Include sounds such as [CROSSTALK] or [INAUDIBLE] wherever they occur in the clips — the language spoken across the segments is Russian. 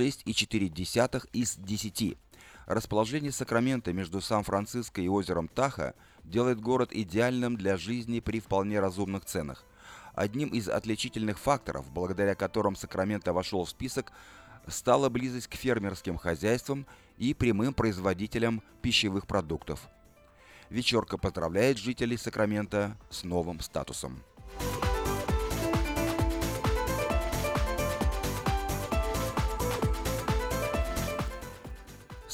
6,4 из 10. Расположение Сакрамента между Сан-Франциско и озером Таха делает город идеальным для жизни при вполне разумных ценах. Одним из отличительных факторов, благодаря которым Сакраменто вошел в список, стала близость к фермерским хозяйствам и прямым производителям пищевых продуктов. Вечерка поздравляет жителей Сакрамента с новым статусом.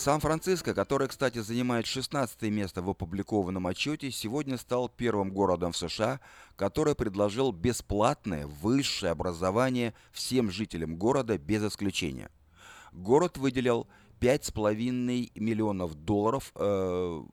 Сан-Франциско, который, кстати, занимает 16 место в опубликованном отчете, сегодня стал первым городом в США, который предложил бесплатное высшее образование всем жителям города без исключения. Город выделил 5,5 миллионов долларов э,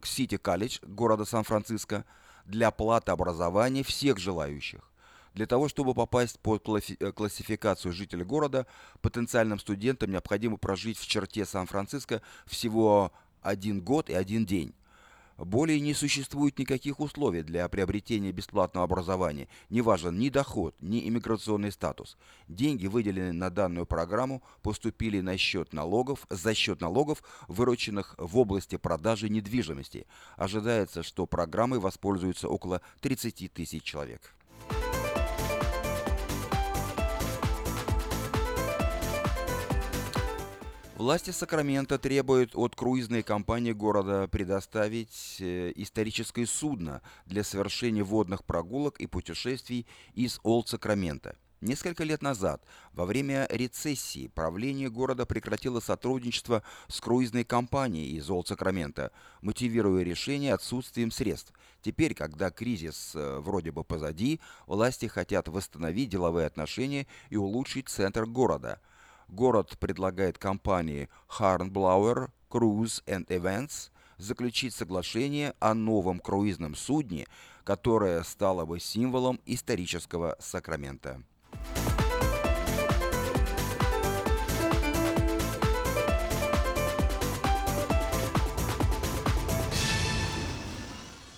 к Сити Колледж города Сан-Франциско для оплаты образования всех желающих. Для того, чтобы попасть под э, классификацию жителя города, потенциальным студентам необходимо прожить в черте Сан-Франциско всего один год и один день. Более не существует никаких условий для приобретения бесплатного образования, не важен ни доход, ни иммиграционный статус. Деньги, выделенные на данную программу, поступили на счет налогов, за счет налогов, вырученных в области продажи недвижимости. Ожидается, что программой воспользуются около 30 тысяч человек. Власти Сакрамента требуют от круизной компании города предоставить э, историческое судно для совершения водных прогулок и путешествий из Олд Сакрамента. Несколько лет назад, во время рецессии, правление города прекратило сотрудничество с круизной компанией из Олд Сакрамента, мотивируя решение отсутствием средств. Теперь, когда кризис э, вроде бы позади, власти хотят восстановить деловые отношения и улучшить центр города – город предлагает компании Harnblauer Cruise and Events заключить соглашение о новом круизном судне, которое стало бы символом исторического Сакрамента.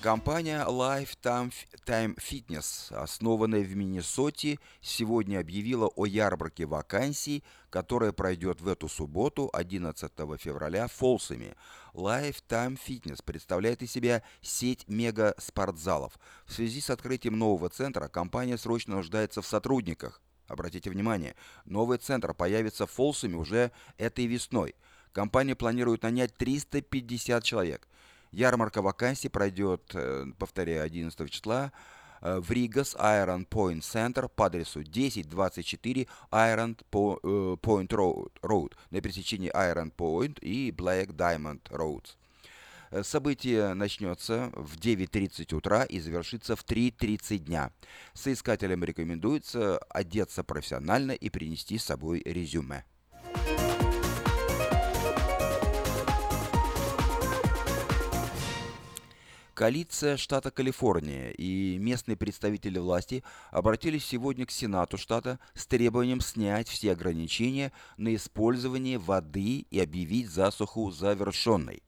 Компания Lifetime Fitness, основанная в Миннесоте, сегодня объявила о ярмарке вакансий, которая пройдет в эту субботу, 11 февраля, в Фолсами. Lifetime Fitness представляет из себя сеть мега-спортзалов. В связи с открытием нового центра компания срочно нуждается в сотрудниках. Обратите внимание, новый центр появится в Фолсами уже этой весной. Компания планирует нанять 350 человек – Ярмарка вакансий пройдет, э, повторяю, 11 числа э, в Ригас Iron Point Center по адресу 1024 Iron э, Point Road на пересечении Iron Point и Black Diamond Roads. Событие начнется в 9.30 утра и завершится в 3.30 дня. Соискателям рекомендуется одеться профессионально и принести с собой резюме. Коалиция штата Калифорния и местные представители власти обратились сегодня к Сенату штата с требованием снять все ограничения на использование воды и объявить засуху завершенной.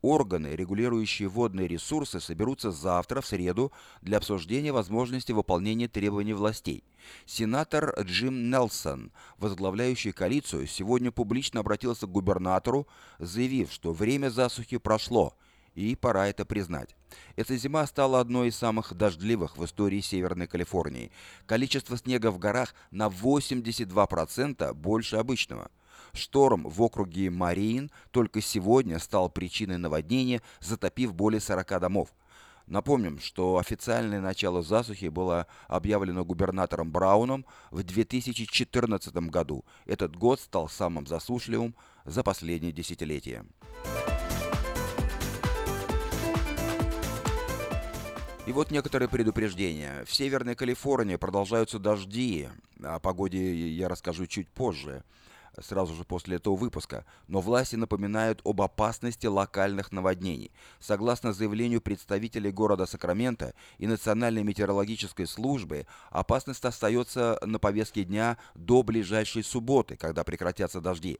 Органы, регулирующие водные ресурсы, соберутся завтра, в среду, для обсуждения возможности выполнения требований властей. Сенатор Джим Нелсон, возглавляющий коалицию, сегодня публично обратился к губернатору, заявив, что время засухи прошло – и пора это признать. Эта зима стала одной из самых дождливых в истории Северной Калифорнии. Количество снега в горах на 82% больше обычного. Шторм в округе Марин только сегодня стал причиной наводнения, затопив более 40 домов. Напомним, что официальное начало засухи было объявлено губернатором Брауном в 2014 году. Этот год стал самым засушливым за последние десятилетия. И вот некоторые предупреждения. В Северной Калифорнии продолжаются дожди. О погоде я расскажу чуть позже, сразу же после этого выпуска. Но власти напоминают об опасности локальных наводнений. Согласно заявлению представителей города Сакрамента и Национальной метеорологической службы, опасность остается на повестке дня до ближайшей субботы, когда прекратятся дожди.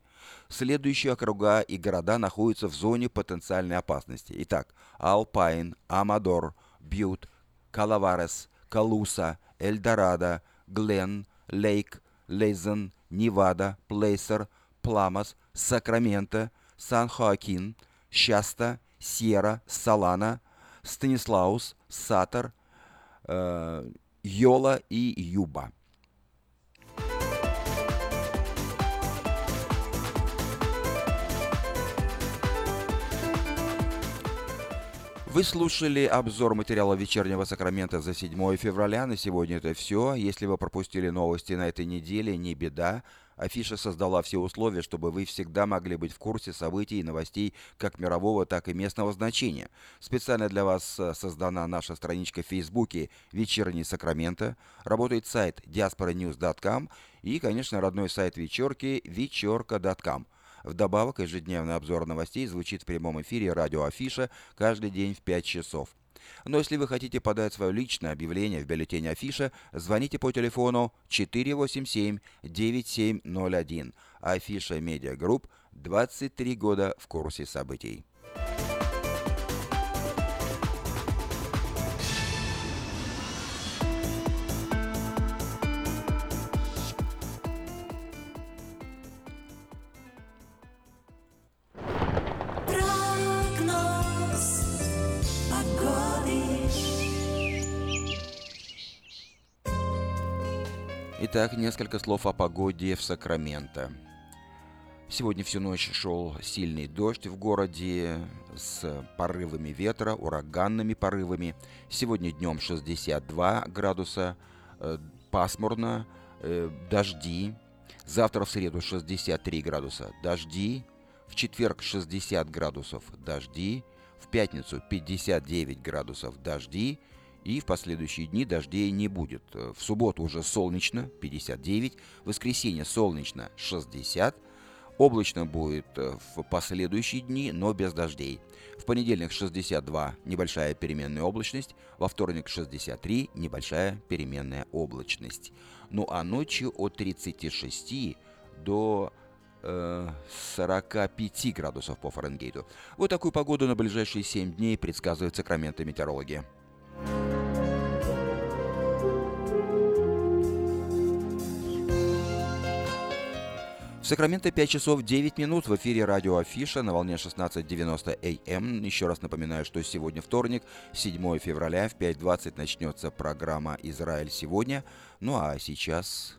Следующие округа и города находятся в зоне потенциальной опасности. Итак, Алпайн, Амадор, Бьют, Калаварес, Калуса, Эльдорадо, Глен, Лейк, Лейзен, Невада, Плейсер, Пламас, Сакраменто, Сан-Хоакин, Щаста, Сьерра, Салана, Станислаус, Сатор, э, Йола и Юба. Вы слушали обзор материала вечернего Сакрамента за 7 февраля. На сегодня это все. Если вы пропустили новости на этой неделе, не беда. Афиша создала все условия, чтобы вы всегда могли быть в курсе событий и новостей как мирового, так и местного значения. Специально для вас э, создана наша страничка в Фейсбуке «Вечерний Сакраменто». Работает сайт diasporanews.com и, конечно, родной сайт вечерки вечерка.com. Вдобавок, ежедневный обзор новостей звучит в прямом эфире радио Афиша каждый день в 5 часов. Но если вы хотите подать свое личное объявление в бюллетень Афиша, звоните по телефону 487-9701. Афиша Media Group 23 года в курсе событий. Итак, несколько слов о погоде в Сакраменто. Сегодня всю ночь шел сильный дождь в городе с порывами ветра, ураганными порывами. Сегодня днем 62 градуса, э, пасмурно, э, дожди. Завтра в среду 63 градуса, дожди. В четверг 60 градусов, дожди. В пятницу 59 градусов, дожди. И в последующие дни дождей не будет. В субботу уже солнечно, 59. В воскресенье солнечно, 60. Облачно будет э, в последующие дни, но без дождей. В понедельник 62 небольшая переменная облачность, во вторник 63 небольшая переменная облачность. Ну а ночью от 36 до э, 45 градусов по Фаренгейту. Вот такую погоду на ближайшие 7 дней предсказывает Сакраменто Сакраменто 5 часов 9 минут в эфире радио Афиша на волне 16.90 АМ. Эм. Еще раз напоминаю, что сегодня вторник, 7 февраля в 5.20 начнется программа «Израиль сегодня». Ну а сейчас...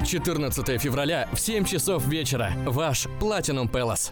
14 февраля в 7 часов вечера. Ваш Platinum Palace.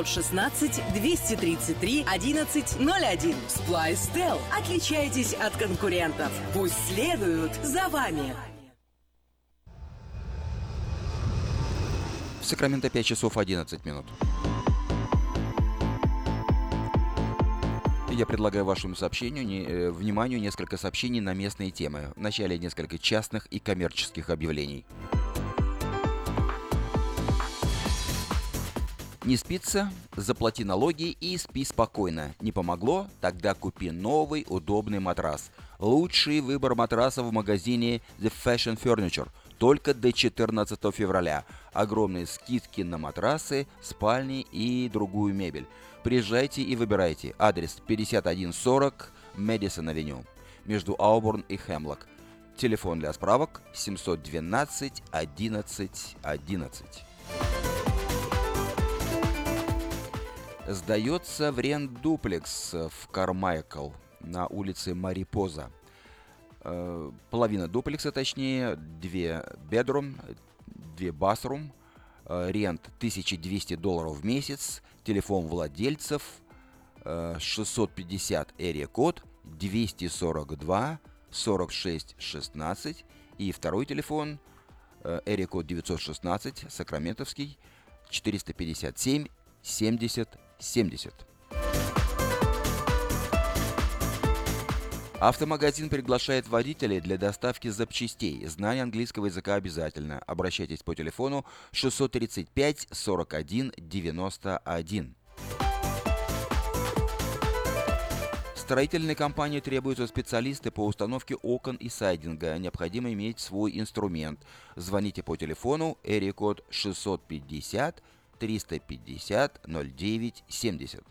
916 233 1101. Splice Tel. Отличайтесь от конкурентов. Пусть следуют за вами. В Сакраменто 5 часов 11 минут. Я предлагаю вашему сообщению, не, э, вниманию несколько сообщений на местные темы. Вначале несколько частных и коммерческих объявлений. Не спится? Заплати налоги и спи спокойно. Не помогло? Тогда купи новый удобный матрас. Лучший выбор матрасов в магазине The Fashion Furniture. Только до 14 февраля. Огромные скидки на матрасы, спальни и другую мебель. Приезжайте и выбирайте. Адрес 5140 Мэдисон Авеню. Между Ауборн и Хемлок. Телефон для справок 712 11 11. Сдается в рент дуплекс в Кармайкл. на улице Марипоза. Э, половина дуплекса, точнее, две bedroom, две bathroom, э, рент 1200 долларов в месяц, телефон владельцев 650 area код 242 46 16 и второй телефон area код 916 сакраментовский 457 70 70. Автомагазин приглашает водителей для доставки запчастей. Знание английского языка обязательно. Обращайтесь по телефону 635 41 91. Строительной компании требуются специалисты по установке окон и сайдинга. Необходимо иметь свой инструмент. Звоните по телефону эрикод 650 350 09 70.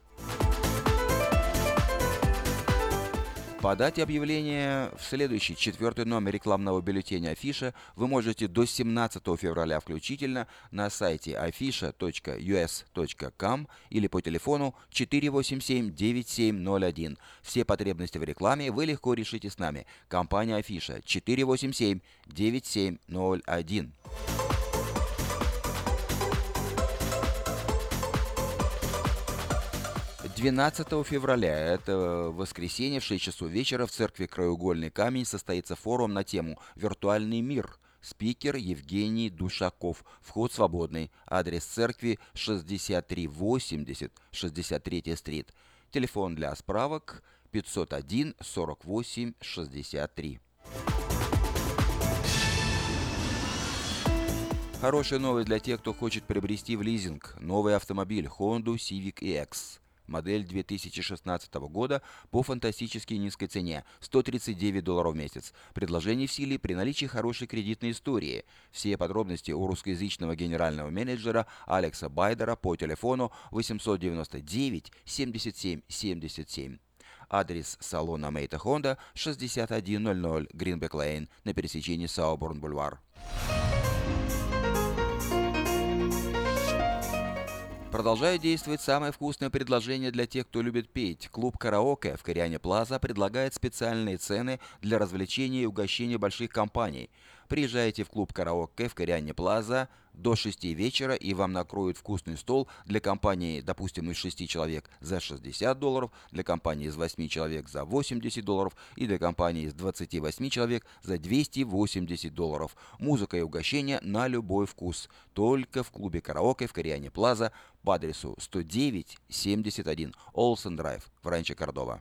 Подать объявление в следующий четвертый номер рекламного бюллетеня Афиша вы можете до 17 февраля включительно на сайте afisha.us.com или по телефону 487-9701. Все потребности в рекламе вы легко решите с нами. Компания Афиша 487-9701. 12 февраля, это воскресенье в 6 часов вечера в церкви «Краеугольный камень» состоится форум на тему «Виртуальный мир». Спикер Евгений Душаков. Вход свободный. Адрес церкви 6380 63 стрит. Телефон для справок 501 48 63. Хорошая новость для тех, кто хочет приобрести в лизинг новый автомобиль Honda Civic EX модель 2016 года по фантастически низкой цене – 139 долларов в месяц. Предложение в силе при наличии хорошей кредитной истории. Все подробности у русскоязычного генерального менеджера Алекса Байдера по телефону 899 77 77. Адрес салона Мейта Хонда 6100 Гринбек Лейн на пересечении Сауборн-Бульвар. Продолжает действовать самое вкусное предложение для тех, кто любит петь. Клуб «Караоке» в Кориане Плаза предлагает специальные цены для развлечения и угощения больших компаний – Приезжайте в клуб «Караоке» в Кориане Плаза до 6 вечера, и вам накроют вкусный стол для компании, допустим, из 6 человек за 60 долларов, для компании из 8 человек за 80 долларов и для компании из 28 человек за 280 долларов. Музыка и угощение на любой вкус. Только в клубе «Караоке» в Кориане Плаза по адресу 109-71 Олсен Драйв в Ранче Кордова.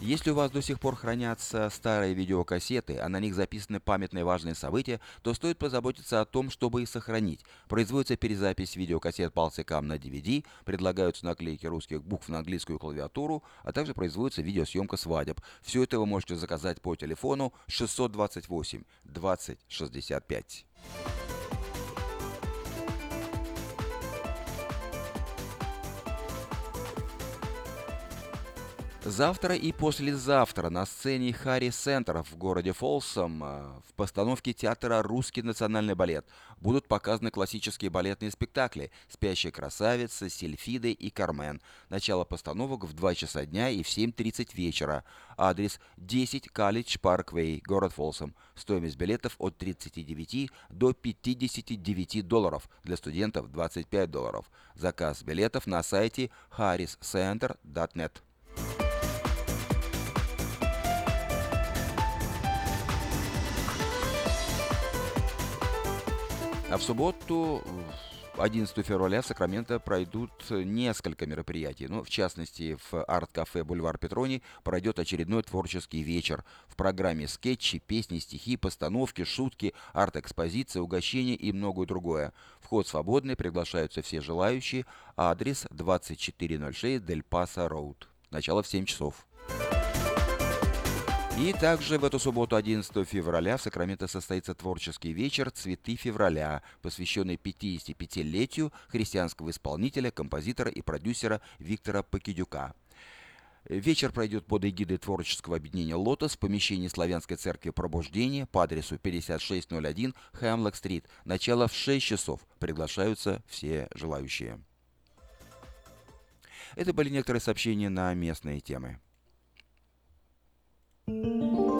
Если у вас до сих пор хранятся старые видеокассеты, а на них записаны памятные важные события, то стоит позаботиться о том, чтобы их сохранить. Производится перезапись видеокассет Pulsicam на DVD, предлагаются наклейки русских букв на английскую клавиатуру, а также производится видеосъемка свадеб. Все это вы можете заказать по телефону 628 20 65. Завтра и послезавтра на сцене Харри Центр в городе Фолсом э, в постановке театра «Русский национальный балет» будут показаны классические балетные спектакли «Спящая красавица», «Сильфиды» и «Кармен». Начало постановок в 2 часа дня и в 7.30 вечера. Адрес 10 Калледж Парквей, город Фолсом. Стоимость билетов от 39 до 59 долларов, для студентов 25 долларов. Заказ билетов на сайте harriscenter.net. А в субботу, 11 февраля в Сакраменто пройдут несколько мероприятий. Ну, в частности, в арт-кафе «Бульвар Петрони» пройдет очередной творческий вечер. В программе скетчи, песни, стихи, постановки, шутки, арт-экспозиция, угощения и многое другое. Вход свободный, приглашаются все желающие. Адрес 2406 Дель Паса Роуд. Начало в 7 часов. И также в эту субботу, 11 февраля, в Сакраменто состоится творческий вечер «Цветы февраля», посвященный 55-летию христианского исполнителя, композитора и продюсера Виктора Покидюка. Вечер пройдет под эгидой творческого объединения «Лотос» в помещении Славянской церкви Пробуждения по адресу 5601 Хэмлок-стрит. Начало в 6 часов. Приглашаются все желающие. Это были некоторые сообщения на местные темы. Música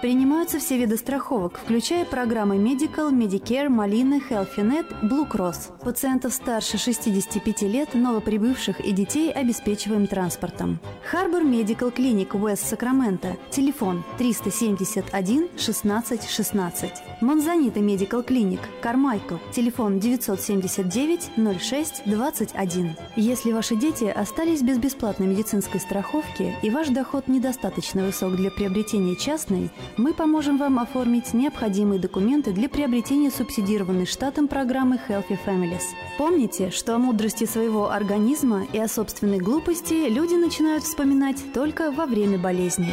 Принимаются все виды страховок, включая программы Medical, Medicare, Malina, HealthyNet, Blue Cross. Пациентов старше 65 лет, новоприбывших и детей обеспечиваем транспортом. Harbor Medical Clinic West Sacramento. Телефон 371 16 16. Монзанита Medical Clinic Кармайкл. Телефон 979 06 21. Если ваши дети остались без бесплатной медицинской страховки и ваш доход недостаточно высок для приобретения частной, мы поможем вам оформить необходимые документы для приобретения субсидированной штатом программы Healthy Families. Помните, что о мудрости своего организма и о собственной глупости люди начинают вспоминать только во время болезни.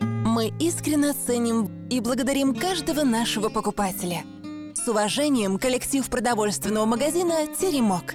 Мы искренне ценим и благодарим каждого нашего покупателя. С уважением, коллектив продовольственного магазина «Теремок».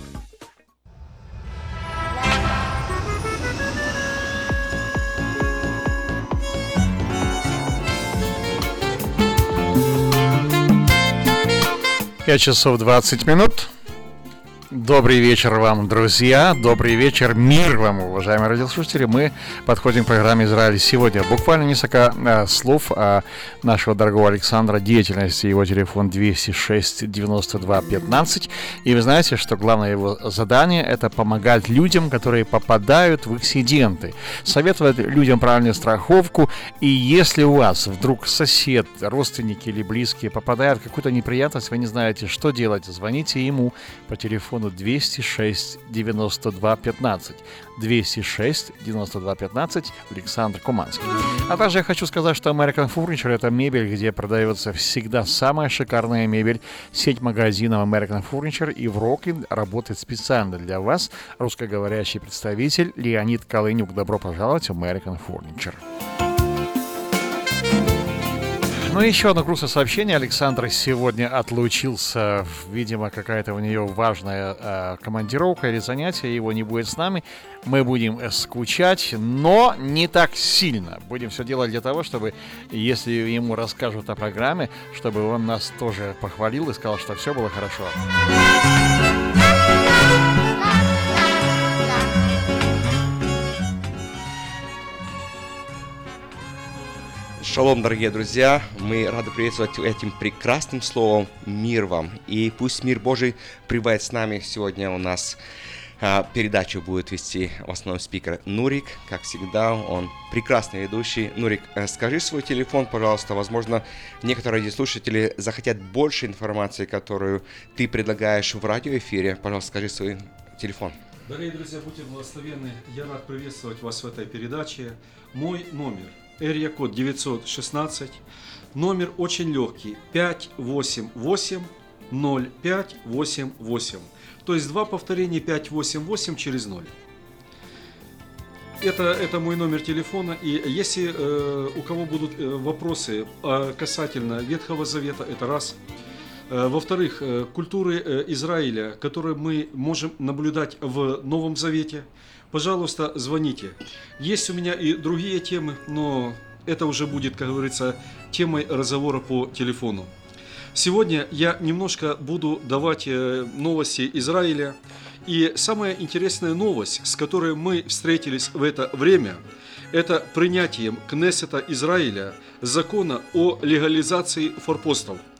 Пять часов 20 минут. Добрый вечер вам, друзья. Добрый вечер, мир вам, уважаемые радиослушатели. Мы подходим к программе «Израиль сегодня». Буквально несколько э, слов о нашего дорогого Александра деятельности. Его телефон 206 92 15. И вы знаете, что главное его задание – это помогать людям, которые попадают в акциденты. Советовать людям правильную страховку. И если у вас вдруг сосед, родственники или близкие попадают в какую-то неприятность, вы не знаете, что делать, звоните ему по телефону телефону 206 92 15. 206 92 15 Александр Куманский. А также я хочу сказать, что American Furniture это мебель, где продается всегда самая шикарная мебель. Сеть магазинов American Furniture и в Роклин работает специально для вас. Русскоговорящий представитель Леонид Колынюк. Добро пожаловать в American Furniture. Ну и еще одно грустное сообщение. Александр сегодня отлучился. Видимо, какая-то у нее важная э, командировка или занятие. Его не будет с нами. Мы будем скучать, но не так сильно. Будем все делать для того, чтобы, если ему расскажут о программе, чтобы он нас тоже похвалил и сказал, что все было хорошо. Шалом, дорогие друзья! Мы рады приветствовать этим прекрасным словом «Мир вам». И пусть мир Божий пребывает с нами. Сегодня у нас а, передачу будет вести в основном спикер Нурик. Как всегда, он прекрасный ведущий. Нурик, э, скажи свой телефон, пожалуйста. Возможно, некоторые слушатели захотят больше информации, которую ты предлагаешь в радиоэфире. Пожалуйста, скажи свой телефон. Дорогие друзья, будьте благословенны. Я рад приветствовать вас в этой передаче. Мой номер Area код 916. Номер очень легкий. 588 0588. То есть два повторения 588 через 0. Это, это мой номер телефона. И если э, у кого будут э, вопросы э, касательно Ветхого Завета, это раз. Э, во-вторых, э, культуры э, Израиля, которые мы можем наблюдать в Новом Завете, пожалуйста, звоните. Есть у меня и другие темы, но это уже будет, как говорится, темой разговора по телефону. Сегодня я немножко буду давать новости Израиля. И самая интересная новость, с которой мы встретились в это время, это принятием Кнессета Израиля закона о легализации форпостов –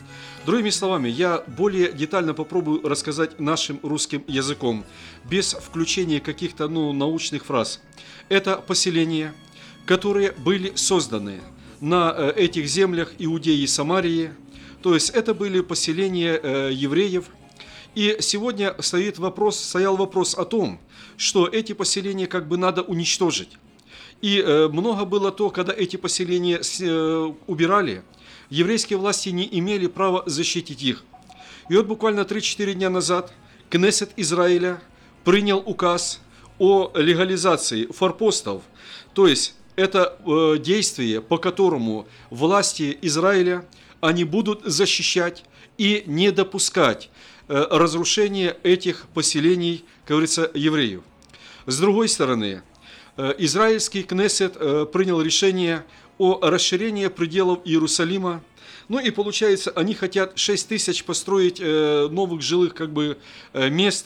Другими словами, я более детально попробую рассказать нашим русским языком, без включения каких-то ну, научных фраз. Это поселения, которые были созданы на э, этих землях Иудеи и Самарии, то есть это были поселения э, евреев. И сегодня стоит вопрос, стоял вопрос о том, что эти поселения как бы надо уничтожить. И э, много было то, когда эти поселения убирали – еврейские власти не имели права защитить их. И вот буквально 3-4 дня назад Кнессет Израиля принял указ о легализации форпостов, то есть это э, действие, по которому власти Израиля они будут защищать и не допускать э, разрушения этих поселений, как говорится, евреев. С другой стороны, э, израильский Кнессет э, принял решение о расширении пределов Иерусалима. Ну и получается, они хотят 6 тысяч построить э, новых жилых как бы э, мест.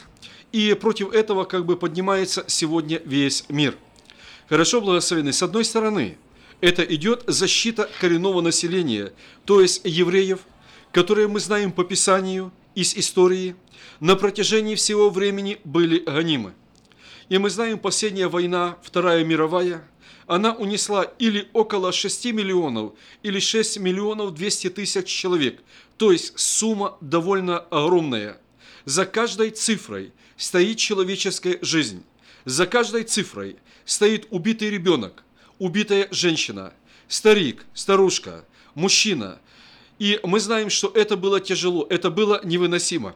И против этого как бы поднимается сегодня весь мир. Хорошо, благословенный. С одной стороны, это идет защита коренного населения, то есть евреев, которые мы знаем по Писанию, из истории, на протяжении всего времени были гонимы. И мы знаем, последняя война, Вторая мировая – она унесла или около 6 миллионов, или 6 миллионов 200 тысяч человек. То есть сумма довольно огромная. За каждой цифрой стоит человеческая жизнь. За каждой цифрой стоит убитый ребенок, убитая женщина, старик, старушка, мужчина. И мы знаем, что это было тяжело, это было невыносимо.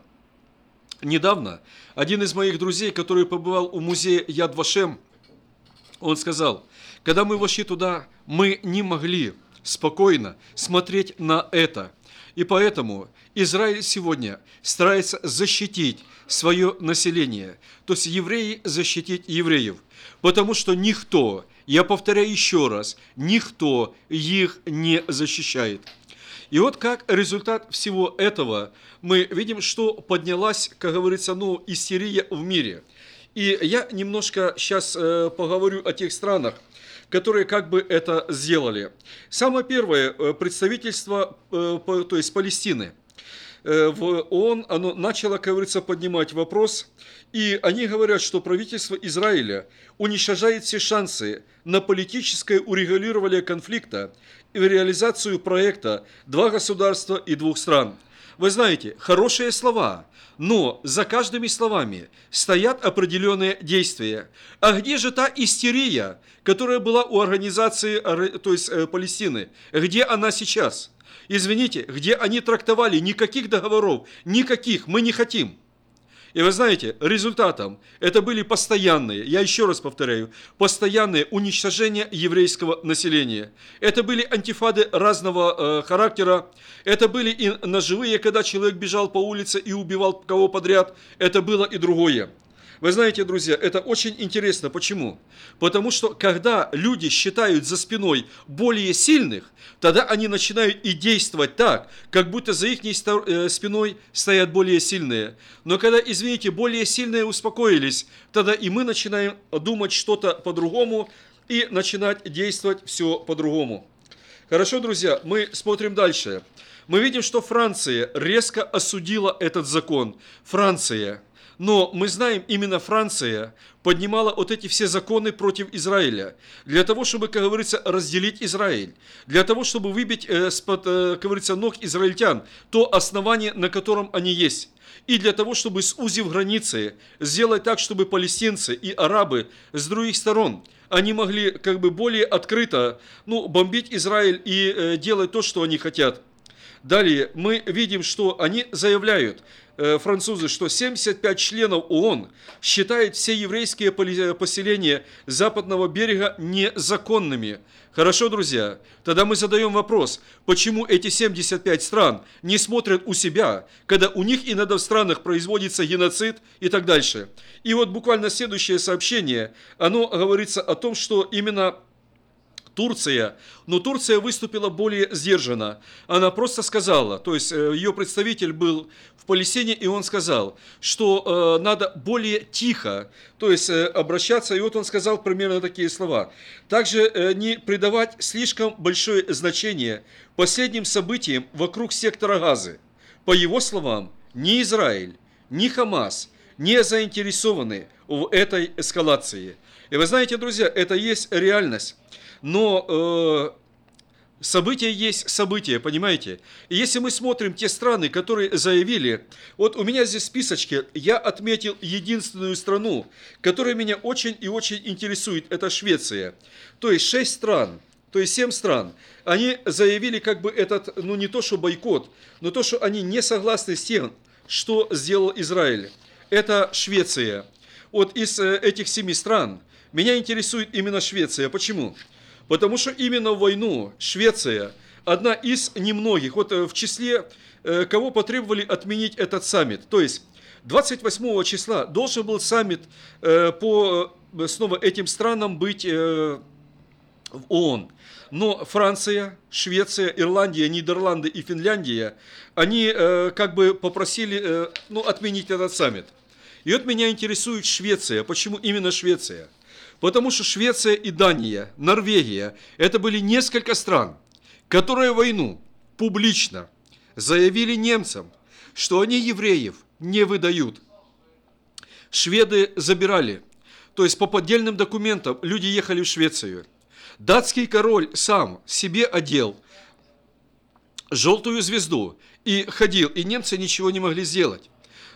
Недавно один из моих друзей, который побывал у музея Яд Вашем, он сказал, когда мы вошли туда, мы не могли спокойно смотреть на это. И поэтому Израиль сегодня старается защитить свое население, то есть евреи защитить евреев, потому что никто, я повторяю еще раз, никто их не защищает. И вот как результат всего этого мы видим, что поднялась, как говорится, ну, истерия в мире. И я немножко сейчас э, поговорю о тех странах, которые как бы это сделали. Самое первое, э, представительство, э, то есть Палестины. Э, в ООН оно начало, как говорится, поднимать вопрос, и они говорят, что правительство Израиля уничтожает все шансы на политическое урегулирование конфликта и реализацию проекта «Два государства и двух стран». Вы знаете, хорошие слова, но за каждыми словами стоят определенные действия. А где же та истерия, которая была у организации, то есть э, Палестины? Где она сейчас? Извините, где они трактовали никаких договоров, никаких, мы не хотим. И вы знаете, результатом это были постоянные, я еще раз повторяю, постоянные уничтожения еврейского населения. Это были антифады разного э, характера, это были и ножевые, когда человек бежал по улице и убивал кого подряд, это было и другое. Вы знаете, друзья, это очень интересно. Почему? Потому что когда люди считают за спиной более сильных, тогда они начинают и действовать так, как будто за их э, спиной стоят более сильные. Но когда, извините, более сильные успокоились, тогда и мы начинаем думать что-то по-другому и начинать действовать все по-другому. Хорошо, друзья, мы смотрим дальше. Мы видим, что Франция резко осудила этот закон. Франция – но мы знаем, именно Франция поднимала вот эти все законы против Израиля, для того, чтобы, как говорится, разделить Израиль, для того, чтобы выбить э, с-под, э, как говорится, ног израильтян то основание, на котором они есть. И для того, чтобы, сузив границы, сделать так, чтобы палестинцы и арабы с других сторон, они могли как бы более открыто ну, бомбить Израиль и э, делать то, что они хотят. Далее мы видим, что они заявляют, французы, что 75 членов ООН считают все еврейские поселения западного берега незаконными. Хорошо, друзья, тогда мы задаем вопрос, почему эти 75 стран не смотрят у себя, когда у них иногда в странах производится геноцид и так дальше. И вот буквально следующее сообщение, оно говорится о том, что именно Турция, но Турция выступила более сдержанно. Она просто сказала, то есть э, ее представитель был в Палестине, и он сказал, что э, надо более тихо, то есть э, обращаться, и вот он сказал примерно такие слова. Также э, не придавать слишком большое значение последним событиям вокруг сектора Газы. По его словам, ни Израиль, ни Хамас не заинтересованы в этой эскалации. И вы знаете, друзья, это есть реальность но э, события есть события, понимаете? И если мы смотрим те страны, которые заявили, вот у меня здесь в списочке, я отметил единственную страну, которая меня очень и очень интересует, это Швеция. То есть шесть стран, то есть семь стран, они заявили как бы этот, ну не то что бойкот, но то, что они не согласны с тем, что сделал Израиль. Это Швеция. Вот из э, этих семи стран меня интересует именно Швеция. Почему? Потому что именно в войну Швеция одна из немногих, вот э, в числе э, кого потребовали отменить этот саммит. То есть 28 числа должен был саммит э, по снова этим странам быть в ООН. Но Франция, Швеция, Ирландия, Нидерланды и Финляндия, они как бы попросили ну, отменить этот саммит. И вот меня интересует Швеция. Почему именно Швеция? Потому что Швеция и Дания, Норвегия – это были несколько стран, которые войну публично заявили немцам, что они евреев не выдают. Шведы забирали, то есть по поддельным документам люди ехали в Швецию. Датский король сам себе одел желтую звезду и ходил, и немцы ничего не могли сделать.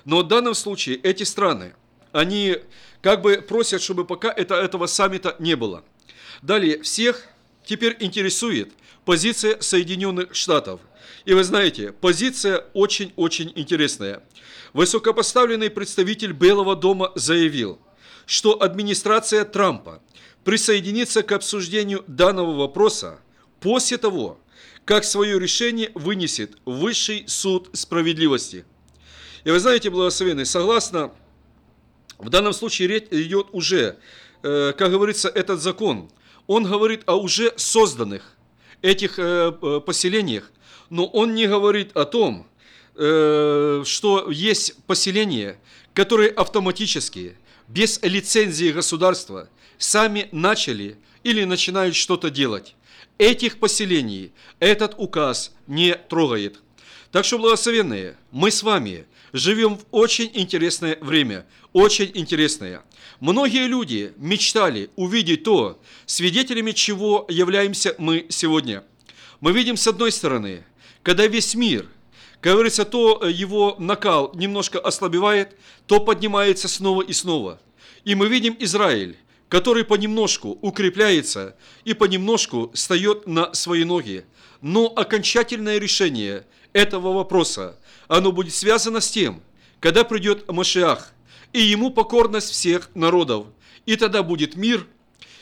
Но в данном случае эти страны, они как бы просят, чтобы пока это, этого саммита не было. Далее, всех теперь интересует позиция Соединенных Штатов. И вы знаете, позиция очень-очень интересная. Высокопоставленный представитель Белого дома заявил, что администрация Трампа присоединится к обсуждению данного вопроса после того, как свое решение вынесет Высший суд справедливости. И вы знаете, благословенный, согласно в данном случае речь идет уже, э, как говорится, этот закон. Он говорит о уже созданных этих э, э, поселениях, но он не говорит о том, что есть поселения, которые автоматически, без лицензии государства, сами начали или начинают что-то делать. Этих поселений этот указ не трогает. Так что, благословенные, мы с вами живем в очень интересное время, очень интересное. Многие люди мечтали увидеть то, свидетелями чего являемся мы сегодня. Мы видим с одной стороны, когда весь мир, как говорится, то его накал немножко ослабевает, то поднимается снова и снова. И мы видим Израиль, который понемножку укрепляется и понемножку встает на свои ноги. Но окончательное решение этого вопроса, оно будет связано с тем, когда придет Машиах, и ему покорность всех народов. И тогда будет мир,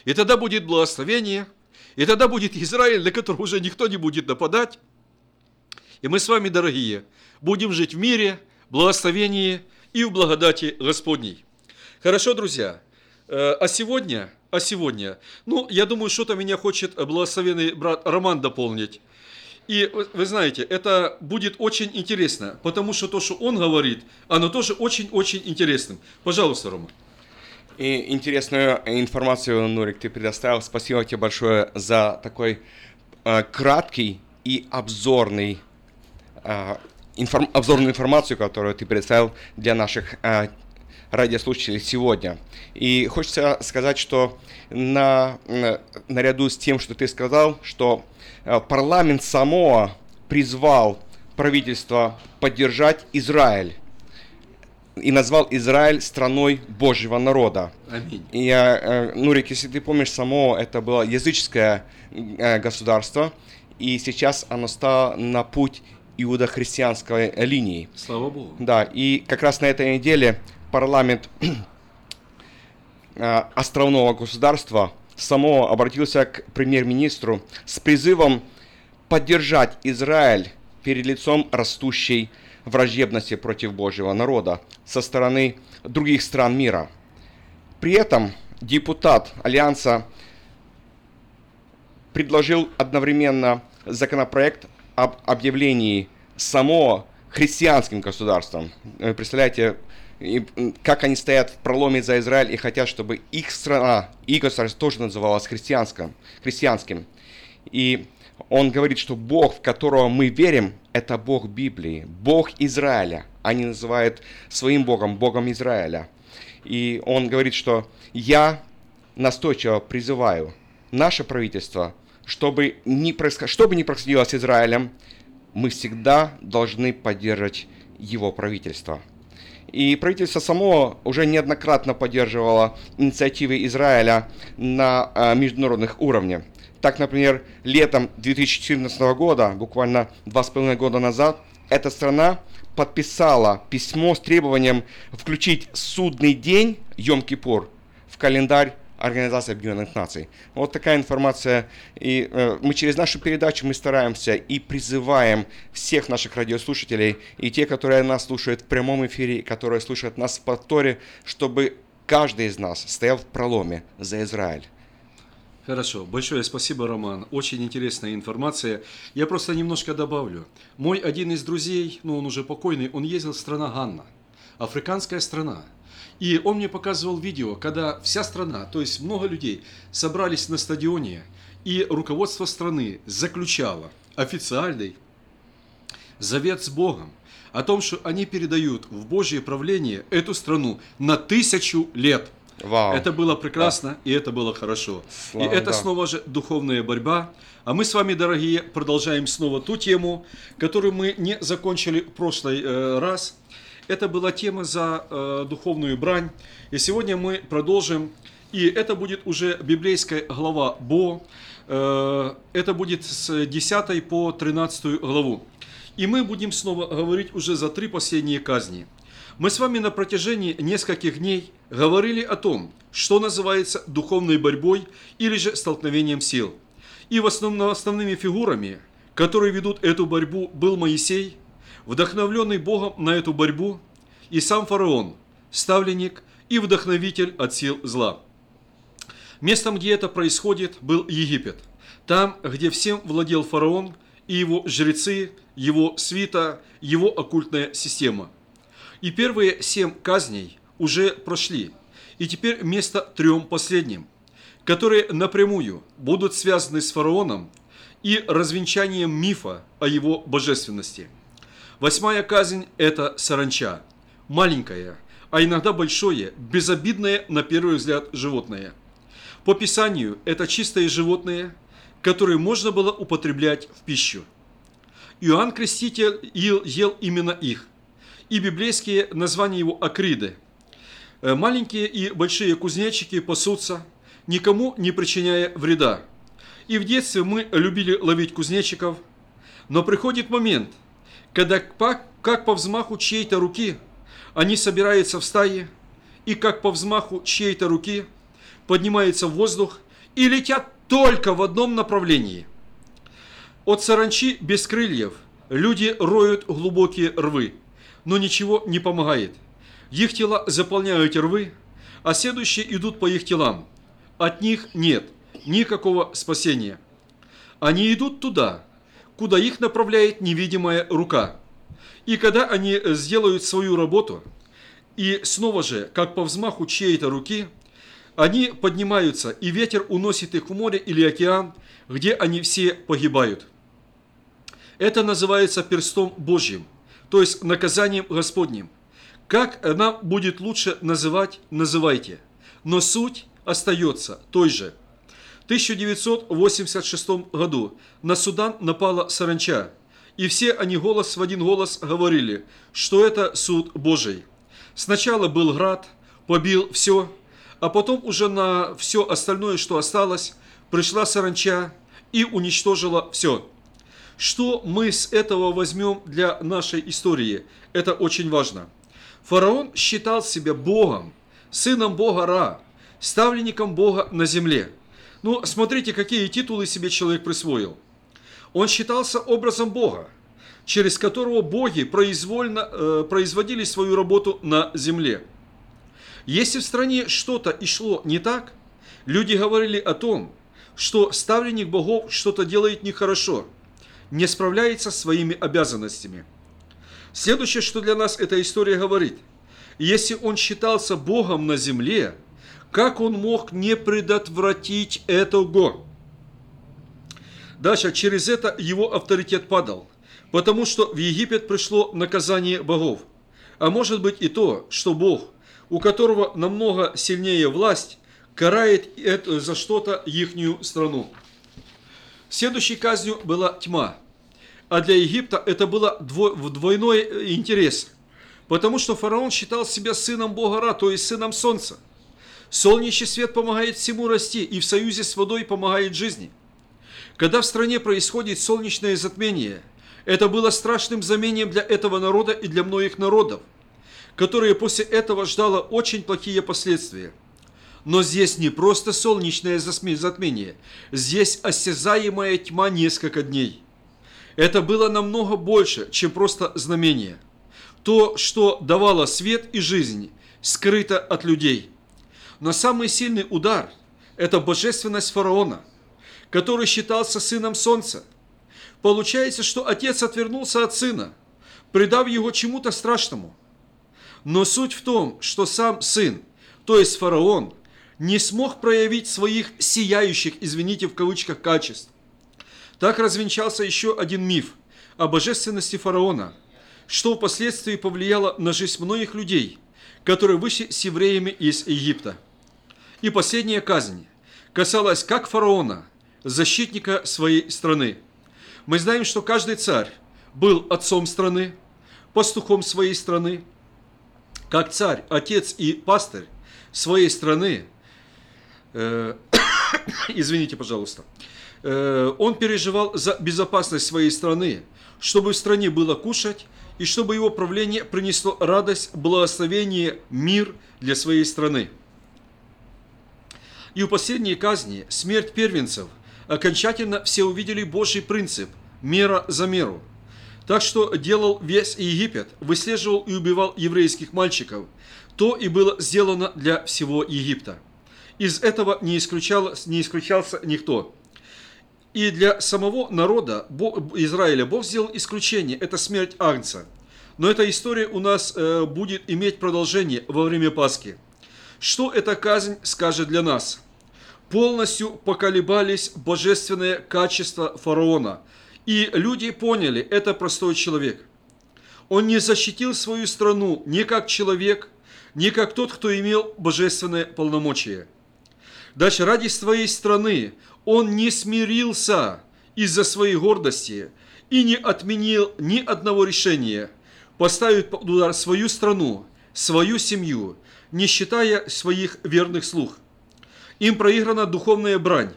и тогда будет благословение, и тогда будет Израиль, на которого уже никто не будет нападать. И мы с вами, дорогие, будем жить в мире, благословении и в благодати Господней. Хорошо, друзья. Э, а сегодня, а сегодня, ну, я думаю, что-то меня хочет благословенный брат Роман дополнить. И вы знаете, это будет очень интересно, потому что то, что он говорит, оно тоже очень-очень интересным. Пожалуйста, Рома. И интересную информацию, Нурик, ты предоставил. Спасибо тебе большое за такой э, краткий и обзорный, э, информ, обзорную информацию, которую ты предоставил для наших э, радиослушателей сегодня. И хочется сказать, что на, наряду с тем, что ты сказал, что парламент Самоа призвал правительство поддержать Израиль и назвал Израиль страной Божьего народа. Аминь. И, э, Нурик, если ты помнишь, само это было языческое э, государство, и сейчас оно стало на путь иудохристианской линии. Слава Богу. Да, и как раз на этой неделе парламент [CLEARS THROAT] э, островного государства само обратился к премьер-министру с призывом поддержать Израиль перед лицом растущей враждебности против Божьего народа со стороны других стран мира. При этом депутат Альянса предложил одновременно законопроект об объявлении само христианским государством. Вы представляете, как они стоят в проломе за Израиль и хотят, чтобы их страна, их государство тоже называлось христианским. христианским. И он говорит, что Бог, в которого мы верим, это Бог Библии, Бог Израиля. Они называют своим Богом Богом Израиля. И он говорит, что я настойчиво призываю наше правительство, чтобы не, происход... чтобы не происходило с Израилем, мы всегда должны поддерживать его правительство. И правительство само уже неоднократно поддерживало инициативы Израиля на э, международных уровнях. Так, например, летом 2014 года, буквально два с половиной года назад, эта страна подписала письмо с требованием включить судный день Йом-Кипур в календарь Организации Объединенных Наций. Вот такая информация. И э, мы через нашу передачу мы стараемся и призываем всех наших радиослушателей и те, которые нас слушают в прямом эфире, которые слушают нас в повторе, чтобы каждый из нас стоял в проломе за Израиль. Хорошо, большое спасибо, Роман. Очень интересная информация. Я просто немножко добавлю. Мой один из друзей, ну он уже покойный, он ездил в страна Ганна, африканская страна. И он мне показывал видео, когда вся страна, то есть много людей, собрались на стадионе, и руководство страны заключало официальный завет с Богом о том, что они передают в Божье правление эту страну на тысячу лет – Вау. Это было прекрасно, да. и это было хорошо. Слава, и это да. снова же духовная борьба. А мы с вами, дорогие, продолжаем снова ту тему, которую мы не закончили в прошлый э, раз. Это была тема за э, духовную брань. И сегодня мы продолжим. И это будет уже библейская глава Бо. Э, это будет с 10 по 13 главу. И мы будем снова говорить уже за три последние казни. Мы с вами на протяжении нескольких дней говорили о том, что называется духовной борьбой или же столкновением сил. И в основном основными фигурами, которые ведут эту борьбу, был Моисей, вдохновленный Богом на эту борьбу, и сам фараон, ставленник и вдохновитель от сил зла. Местом, где это происходит, был Египет. Там, где всем владел фараон и его жрецы, его свита, его оккультная система – и первые семь казней уже прошли. И теперь место трем последним, которые напрямую будут связаны с фараоном и развенчанием мифа о его божественности. Восьмая казнь – это саранча. Маленькое, а иногда большое, безобидное на первый взгляд животное. По Писанию это чистые животные, которые можно было употреблять в пищу. Иоанн Креститель ел, ел именно их и библейские названия его акриды. Э, маленькие и большие кузнечики пасутся, никому не причиняя вреда. И в детстве мы любили ловить кузнечиков, но приходит момент, когда как по взмаху чьей-то руки Они собираются в стаи и как по взмаху чьей-то руки поднимаются в воздух и летят только в одном направлении. От саранчи без крыльев люди роют глубокие рвы, но ничего не помогает. Их тела заполняют рвы, а следующие идут по их телам. От них нет никакого спасения. Они идут туда, куда их направляет невидимая рука. И когда они сделают свою работу, и снова же, как по взмаху чьей-то руки, они поднимаются, и ветер уносит их в море или океан, где они все погибают. Это называется перстом Божьим, то есть наказанием Господним. Как нам будет лучше называть, называйте. Но суть остается той же. В 1986 году на Судан напала саранча, и все они голос в один голос говорили, что это суд Божий. Сначала был град, побил все, а потом уже на все остальное, что осталось, пришла саранча и уничтожила все. Что мы с этого возьмем для нашей истории? Это очень важно. Фараон считал себя Богом, сыном Бога Ра, ставленником Бога на земле. Ну, смотрите, какие титулы себе человек присвоил. Он считался образом Бога, через которого боги произвольно э, производили свою работу на земле. Если в стране что-то и шло не так, люди говорили о том, что ставленник богов что-то делает нехорошо, не справляется с своими обязанностями. Следующее, что для нас эта история говорит. Если он считался Богом на земле, как он мог не предотвратить этого? Дальше, через это его авторитет падал, потому что в Египет пришло наказание богов. А может быть и то, что Бог, у которого намного сильнее власть, карает это за что-то ихнюю страну. Следующей казнью была тьма. А для Египта это было двойной интерес, потому что фараон считал себя сыном Бога Ра, то есть сыном солнца. Солнечный свет помогает всему расти и в союзе с водой помогает жизни. Когда в стране происходит солнечное затмение, это было страшным знамением для этого народа и для многих народов, которые после этого ждало очень плохие последствия. Но здесь не просто солнечное затмение, здесь осязаемая тьма несколько дней. Это было намного больше, чем просто знамение. То, что давало свет и жизнь, скрыто от людей. Но самый сильный удар – это божественность фараона, который считался сыном солнца. Получается, что отец отвернулся от сына, предав его чему-то страшному. Но суть в том, что сам сын, то есть фараон, не смог проявить своих сияющих, извините в кавычках, качеств. Так развенчался еще один миф о божественности фараона, что впоследствии повлияло на жизнь многих людей, которые вышли с евреями из Египта. И последняя казнь касалась как фараона, защитника своей страны. Мы знаем, что каждый царь был отцом страны, пастухом своей страны, как царь, отец и пастырь своей страны, э, [COUGHS] извините, пожалуйста, э, он переживал за безопасность своей страны, чтобы в стране было кушать, и чтобы его правление принесло радость, благословение, мир для своей страны. И у последней казни, смерть первенцев, окончательно все увидели Божий принцип – мера за меру. Так что делал весь Египет, выслеживал и убивал еврейских мальчиков. То и было сделано для всего Египта. Из этого не, исключалось, не исключался никто. И для самого народа Израиля Бог сделал исключение – это смерть Агнца. Но эта история у нас э, будет иметь продолжение во время Пасхи. Что эта казнь скажет для нас? Полностью поколебались божественные качества фараона, и люди поняли, это простой человек. Он не защитил свою страну ни как человек, ни как тот, кто имел божественное полномочия. Дальше, ради своей страны он не смирился из-за своей гордости и не отменил ни одного решения поставить под удар свою страну, свою семью – не считая своих верных слух. Им проиграна духовная брань.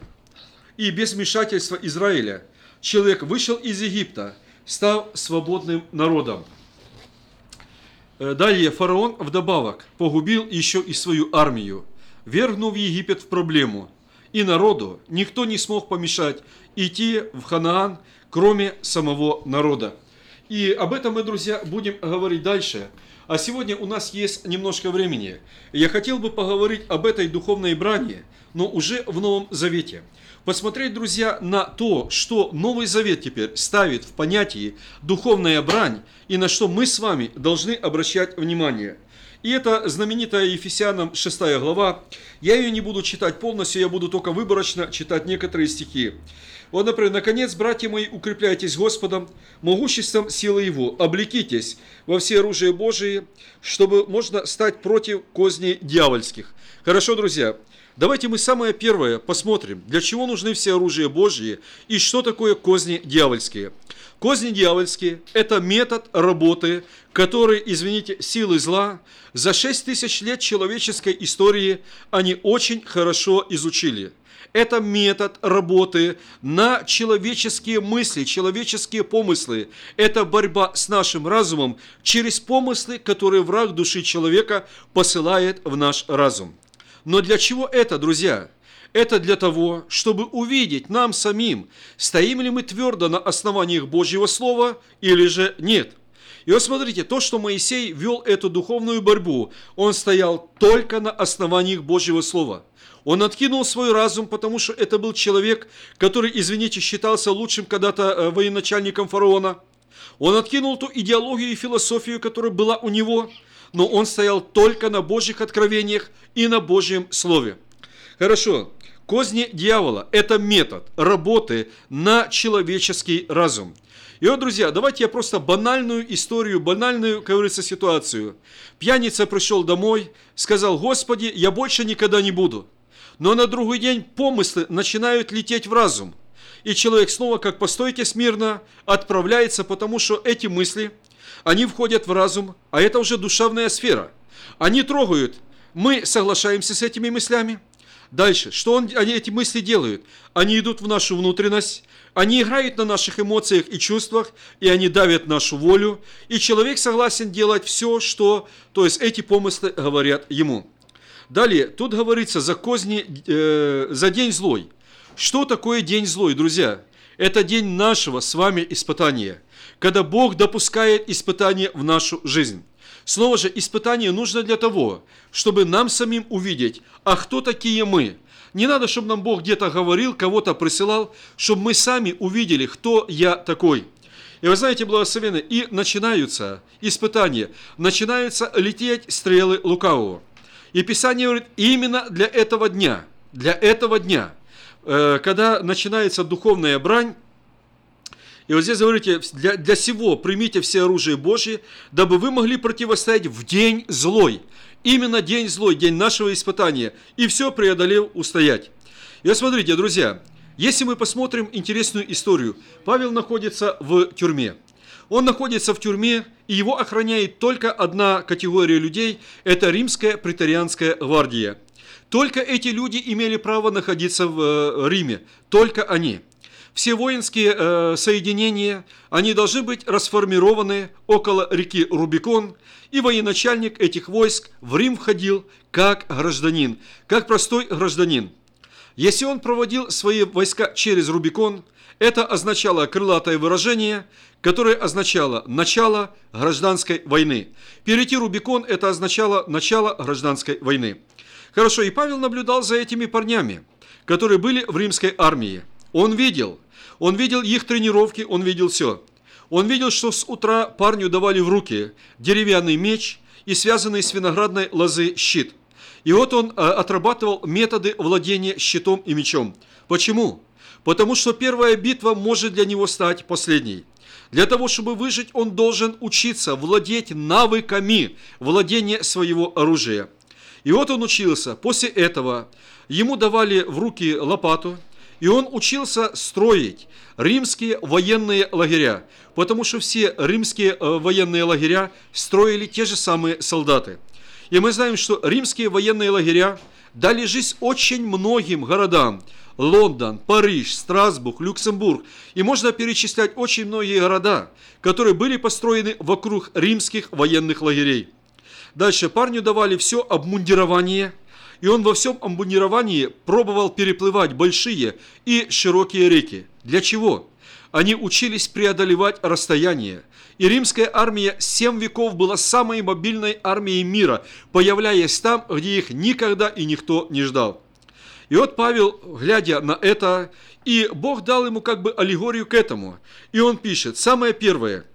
И без вмешательства Израиля человек вышел из Египта, став свободным народом. Э, далее фараон вдобавок погубил еще и свою армию, вергнув Египет в проблему. И народу никто не смог помешать идти в Ханаан, кроме самого народа. И об этом мы, друзья, будем говорить дальше. А сегодня у нас есть немножко времени. Я хотел бы поговорить об этой духовной брани, но уже в Новом Завете. Посмотреть, друзья, на то, что Новый Завет теперь ставит в понятии духовная брань и на что мы с вами должны обращать внимание. И это знаменитая Ефесянам 6 глава. Я ее не буду читать полностью, я буду только выборочно читать некоторые стихи. Вот, например, «Наконец, братья мои, укрепляйтесь Господом, могуществом силы Его, облекитесь во все оружие Божие, чтобы можно стать против козней дьявольских». Хорошо, друзья, давайте мы самое первое посмотрим, для чего нужны все оружия Божьи и что такое козни дьявольские. Козни дьявольские – это метод работы, который, извините, силы зла за 6 тысяч лет человеческой истории они очень хорошо изучили – это метод работы на человеческие мысли, человеческие помыслы. Это борьба с нашим разумом через помыслы, которые враг души человека посылает в наш разум. Но для чего это, друзья? Это для того, чтобы увидеть нам самим, стоим ли мы твердо на основаниях Божьего Слова или же нет. И вот смотрите, то, что Моисей вел эту духовную борьбу, он стоял только на основаниях Божьего Слова – он откинул свой разум, потому что это был человек, который, извините, считался лучшим когда-то э, военачальником фараона. Он откинул ту идеологию и философию, которая была у него, но он стоял только на Божьих откровениях и на Божьем Слове. Хорошо, козни дьявола – это метод работы на человеческий разум. И вот, друзья, давайте я просто банальную историю, банальную, как говорится, ситуацию. Пьяница пришел домой, сказал, Господи, я больше никогда не буду. Но на другой день помыслы начинают лететь в разум. И человек снова, как постойте смирно, отправляется, потому что эти мысли, они входят в разум, а это уже душевная сфера. Они трогают. Мы соглашаемся с этими мыслями. Дальше, что он, они эти мысли делают? Они идут в нашу внутренность, они играют на наших эмоциях и чувствах, и они давят нашу волю, и человек согласен делать все, что, то есть эти помыслы говорят ему. Далее, тут говорится за козни, э, за день злой. Что такое день злой, друзья? Это день нашего с вами испытания, когда Бог допускает испытания в нашу жизнь. Снова же, испытание нужно для того, чтобы нам самим увидеть, а кто такие мы. Не надо, чтобы нам Бог где-то говорил, кого-то присылал, чтобы мы сами увидели, кто я такой. И вы знаете, благословенны, и начинаются испытания, начинаются лететь стрелы лукавого. И Писание говорит, именно для этого дня, для этого дня, э, когда начинается духовная брань, и вот здесь говорите, для, для сего примите все оружие Божье, дабы вы могли противостоять в день злой. Именно день злой, день нашего испытания. И все преодолел устоять. И вот смотрите, друзья, если мы посмотрим интересную историю, Павел находится в тюрьме. Он находится в тюрьме, и его охраняет только одна категория людей – это римская претарианская гвардия. Только эти люди имели право находиться в э, Риме, только они. Все воинские э, соединения, они должны быть расформированы около реки Рубикон, и военачальник этих войск в Рим входил как гражданин, как простой гражданин. Если он проводил свои войска через Рубикон, это означало крылатое выражение, которое означало начало гражданской войны. Перейти Рубикон – это означало начало гражданской войны. Хорошо, и Павел наблюдал за этими парнями, которые были в римской армии. Он видел, он видел их тренировки, он видел все. Он видел, что с утра парню давали в руки деревянный меч и связанный с виноградной лозы щит. И вот он а, отрабатывал методы владения щитом и мечом. Почему? Потому что первая битва может для него стать последней. Для того, чтобы выжить, он должен учиться владеть навыками владения своего оружия. И вот он учился. После этого ему давали в руки лопату, и он учился строить римские военные лагеря, потому что все римские э, военные лагеря строили те же самые солдаты. И мы знаем, что римские военные лагеря дали жизнь очень многим городам. Лондон, Париж, Страсбург, Люксембург. И можно перечислять очень многие города, которые были построены вокруг римских военных лагерей. Дальше парню давали все обмундирование, и он во всем обмундировании пробовал переплывать большие и широкие реки. Для чего? Они учились преодолевать расстояние. И римская армия 7 веков была самой мобильной армией мира, появляясь там, где их никогда и никто не ждал. И вот Павел, глядя на это, и Бог дал ему как бы аллегорию к этому. И он пишет, самое первое,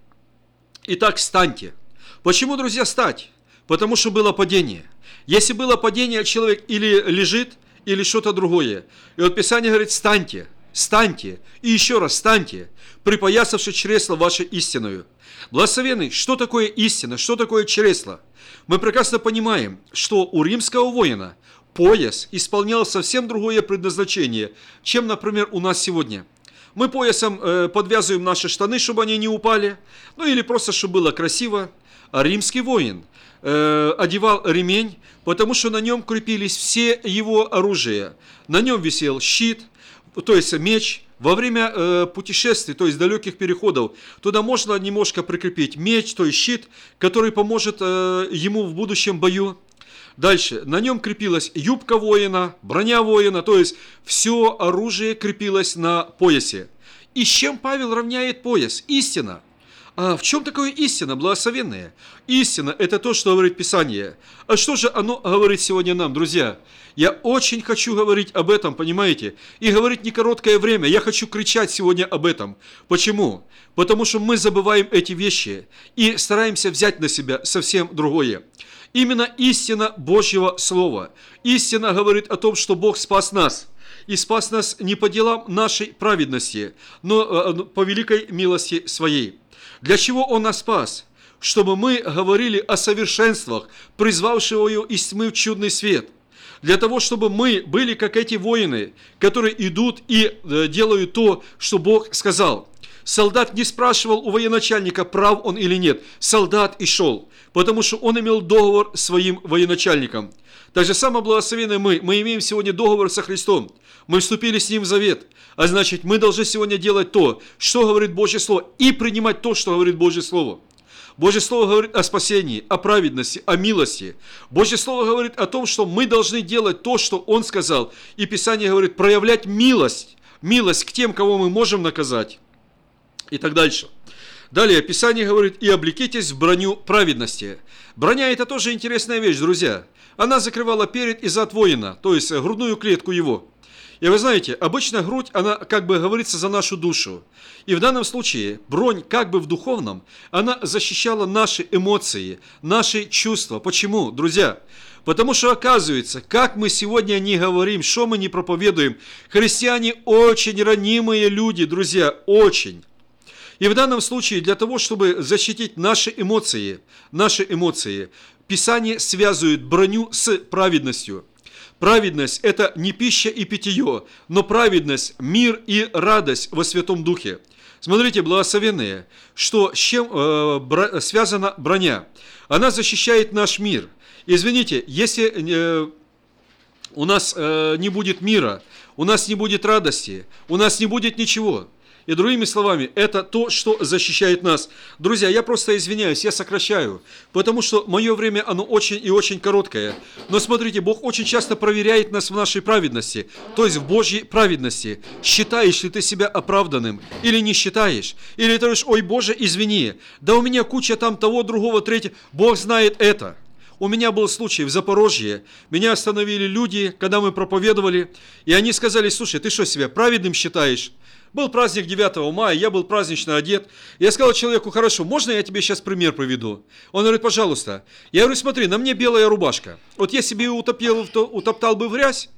«Итак, станьте». Почему, друзья, стать? Потому что было падение. Если было падение, человек или лежит, или что-то другое. И вот Писание говорит, станьте, станьте, и еще раз станьте, припоясавши чресло ваше истинную. Благословенный, что такое истина, что такое чресло? Мы прекрасно понимаем, что у римского воина пояс исполнял совсем другое предназначение, чем, например, у нас сегодня. Мы поясом э, подвязываем наши штаны, чтобы они не упали, ну или просто, чтобы было красиво. А римский воин э, одевал ремень, потому что на нем крепились все его оружия. На нем висел щит, то есть меч. Во время э, путешествий, то есть далеких переходов, туда можно немножко прикрепить меч, то есть щит, который поможет э, ему в будущем бою. Дальше, на нем крепилась юбка воина, броня воина, то есть все оружие крепилось на поясе. И с чем Павел равняет пояс? Истина. А в чем такое истина, благословенная? Истина – это то, что говорит Писание. А что же оно говорит сегодня нам, друзья? Я очень хочу говорить об этом, понимаете? И говорить не короткое время. Я хочу кричать сегодня об этом. Почему? Потому что мы забываем эти вещи и стараемся взять на себя совсем другое. Именно истина Божьего Слова. Истина говорит о том, что Бог спас нас. И спас нас не по делам нашей праведности, но э, по великой милости Своей. Для чего Он нас спас? Чтобы мы говорили о совершенствах, призвавшего Его из тьмы в чудный свет – для того, чтобы мы были как эти воины, которые идут и э, делают то, что Бог сказал. Солдат не спрашивал у военачальника, прав он или нет. Солдат и шел потому что он имел договор с своим военачальником. Так же самое благословенные мы. Мы имеем сегодня договор со Христом. Мы вступили с Ним в завет. А значит, мы должны сегодня делать то, что говорит Божье Слово, и принимать то, что говорит Божье Слово. Божье Слово говорит о спасении, о праведности, о милости. Божье Слово говорит о том, что мы должны делать то, что Он сказал. И Писание говорит, проявлять милость, милость к тем, кого мы можем наказать. И так дальше. Далее, Писание говорит, и облекитесь в броню праведности. Броня – это тоже интересная вещь, друзья. Она закрывала перед и зад воина, то есть грудную клетку его. И вы знаете, обычно грудь, она, как бы говорится, за нашу душу. И в данном случае бронь, как бы в духовном, она защищала наши эмоции, наши чувства. Почему, друзья? Потому что оказывается, как мы сегодня не говорим, что мы не проповедуем, христиане очень ранимые люди, друзья, очень. И в данном случае для того, чтобы защитить наши эмоции, наши эмоции, Писание связывает броню с праведностью. Праведность – это не пища и питье, но праведность – мир и радость во Святом Духе. Смотрите, благословенные, что с чем э, бро, связана броня? Она защищает наш мир. Извините, если э, у нас э, не будет мира, у нас не будет радости, у нас не будет ничего – и другими словами, это то, что защищает нас. Друзья, я просто извиняюсь, я сокращаю, потому что мое время, оно очень и очень короткое. Но смотрите, Бог очень часто проверяет нас в нашей праведности, то есть в Божьей праведности. Считаешь ли ты себя оправданным или не считаешь? Или ты говоришь, ой, Боже, извини, да у меня куча там того, другого, третьего. Бог знает это. У меня был случай в Запорожье. Меня остановили люди, когда мы проповедовали, и они сказали, слушай, ты что себя праведным считаешь? Был праздник 9 мая, я был празднично одет. Я сказал человеку, хорошо, можно я тебе сейчас пример приведу? Он говорит, пожалуйста. Я говорю, смотри, на мне белая рубашка. Вот если бы ее утопил, утоптал бы в грязь,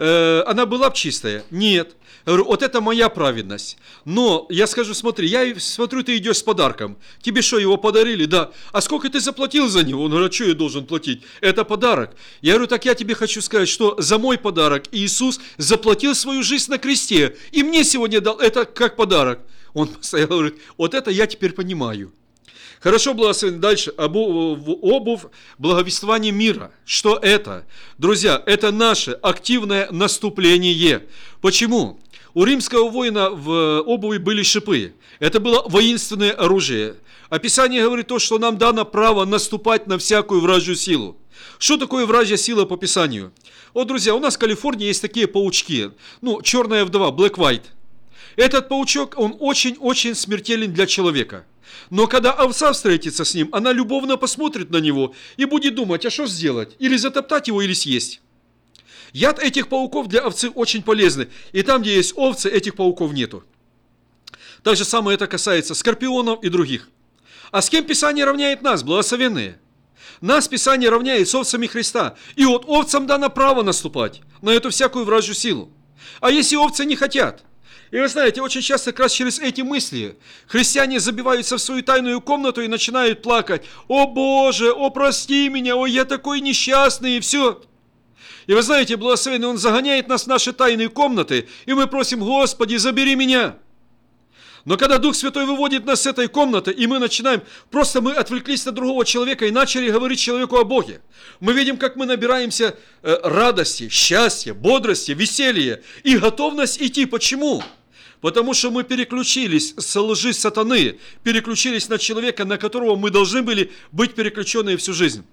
э, она была бы чистая? Нет. Говорю, вот это моя праведность. Но я скажу, смотри, я смотрю, ты идешь с подарком. Тебе что, его подарили? Да. А сколько ты заплатил за него? Он говорит, а что я должен платить? Это подарок. Я говорю, так я тебе хочу сказать, что за мой подарок Иисус заплатил свою жизнь на кресте. И мне сегодня дал это как подарок. Он постоянно говорит, вот это я теперь понимаю. Хорошо, благословен. Дальше. Обувь благовествования мира. Что это? Друзья, это наше активное наступление. Почему? У римского воина в обуви были шипы. Это было воинственное оружие. Описание говорит то, что нам дано право наступать на всякую вражью силу. Что такое вражья сила по Писанию? Вот, друзья, у нас в Калифорнии есть такие паучки. Ну, черная вдова, Black White. Этот паучок, он очень-очень смертелен для человека. Но когда овца встретится с ним, она любовно посмотрит на него и будет думать, а что сделать? Или затоптать его, или съесть. Яд этих пауков для овцы очень полезный. И там, где есть овцы, этих пауков нету. Так же самое это касается скорпионов и других. А с кем Писание равняет нас, благословенные? Нас Писание равняет с овцами Христа. И вот овцам дано право наступать на эту всякую вражью силу. А если овцы не хотят? И вы знаете, очень часто как раз через эти мысли христиане забиваются в свою тайную комнату и начинают плакать. «О Боже, о прости меня, о я такой несчастный» и все. И вы знаете, благословенный, Он загоняет нас в наши тайные комнаты, и мы просим, Господи, забери меня. Но когда Дух Святой выводит нас с этой комнаты, и мы начинаем, просто мы отвлеклись на другого человека и начали говорить человеку о Боге. Мы видим, как мы набираемся э, радости, счастья, бодрости, веселья и готовность идти. Почему? Потому что мы переключились с лжи сатаны, переключились на человека, на которого мы должны были быть переключенные всю жизнь.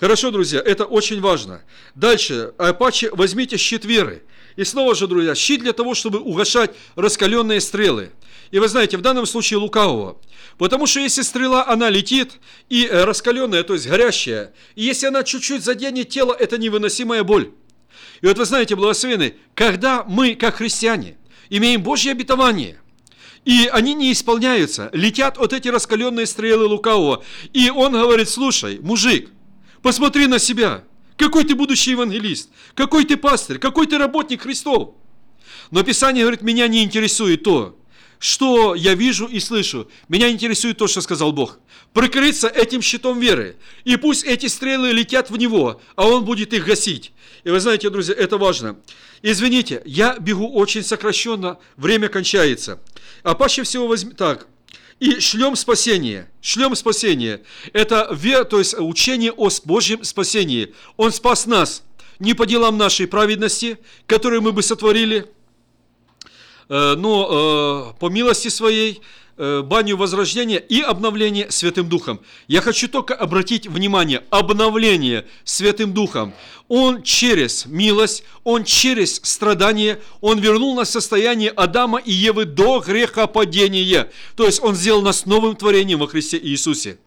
Хорошо, друзья, это очень важно. Дальше, Апачи, возьмите щит веры. И снова же, друзья, щит для того, чтобы угошать раскаленные стрелы. И вы знаете, в данном случае лукавого. Потому что если стрела, она летит, и э, раскаленная, то есть горящая, и если она чуть-чуть заденет тело, это невыносимая боль. И вот вы знаете, благословенный, когда мы, как христиане, имеем Божье обетование, и они не исполняются, летят вот эти раскаленные стрелы лукавого, и он говорит, слушай, мужик, посмотри на себя, какой ты будущий евангелист, какой ты пастырь, какой ты работник Христов. Но Писание говорит, меня не интересует то, что я вижу и слышу. Меня интересует то, что сказал Бог. Прикрыться этим щитом веры. И пусть эти стрелы летят в него, а он будет их гасить. И вы знаете, друзья, это важно. Извините, я бегу очень сокращенно, время кончается. А паще всего возьми... Так, и шлем спасение. Шлем спасение. Это вера, то есть учение о Божьем спасении. Он спас нас не по делам нашей праведности, которые мы бы сотворили, но э, по милости своей э, баню возрождения и обновление Святым Духом. Я хочу только обратить внимание, обновление Святым Духом. Он через милость, Он через страдание, Он вернул нас в состояние Адама и Евы до грехопадения. То есть Он сделал нас новым творением во Христе Иисусе.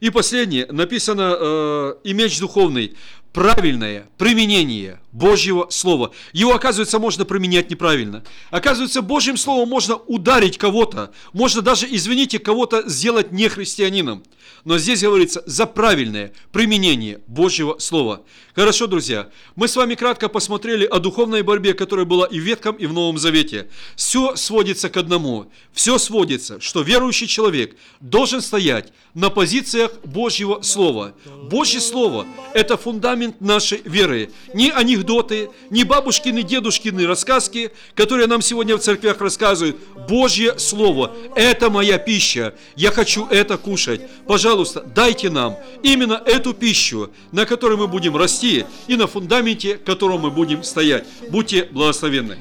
И последнее, написано э, и меч духовный правильное применение Божьего Слова. Его, оказывается, можно применять неправильно. Оказывается, Божьим Словом можно ударить кого-то, можно даже, извините, кого-то сделать нехристианином. Но здесь говорится за правильное применение Божьего Слова. Хорошо, друзья, мы с вами кратко посмотрели о духовной борьбе, которая была и в Ветхом, и в Новом Завете. Все сводится к одному. Все сводится, что верующий человек должен стоять на позициях Божьего Слова. Божье Слово – это фундамент нашей веры. Ни анекдоты, ни бабушкины, дедушкины рассказки, которые нам сегодня в церквях рассказывают. Божье Слово – это моя пища. Я хочу это кушать. Пожалуйста, дайте нам именно эту пищу, на которой мы будем расти и на фундаменте, котором мы будем стоять. Будьте благословенны.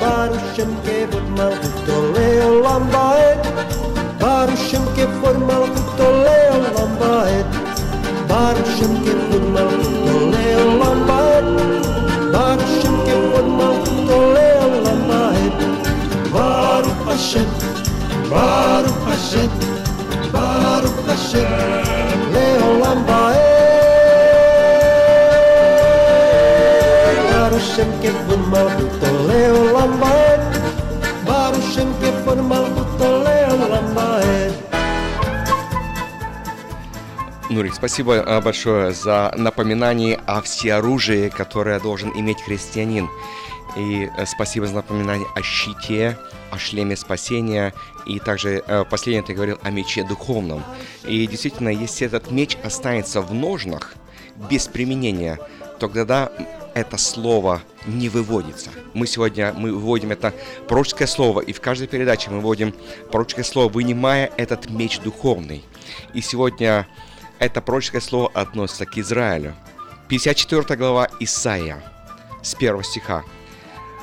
Baruch que formal putoleo lambaet Barshim que formal putoleo lambaet Barshim que formal putoleo lambaet Baruch Hashem Baruch Hashem Baruch Hashem Leolam baet Baruch Hashem que formal putoleo lambaet Baruch Hashem que formal Нурик, спасибо а, большое за напоминание о всеоружии, которое должен иметь христианин. И э, спасибо за напоминание о щите, о шлеме спасения. И также э, последнее ты говорил о мече духовном. И действительно, если этот меч останется в ножнах без применения, то тогда это слово не выводится. Мы сегодня мы выводим это пророческое слово, и в каждой передаче мы вводим пророческое слово, вынимая этот меч духовный. И сегодня это пророческое слово относится к Израилю. 54 глава Исаия, с 1 стиха.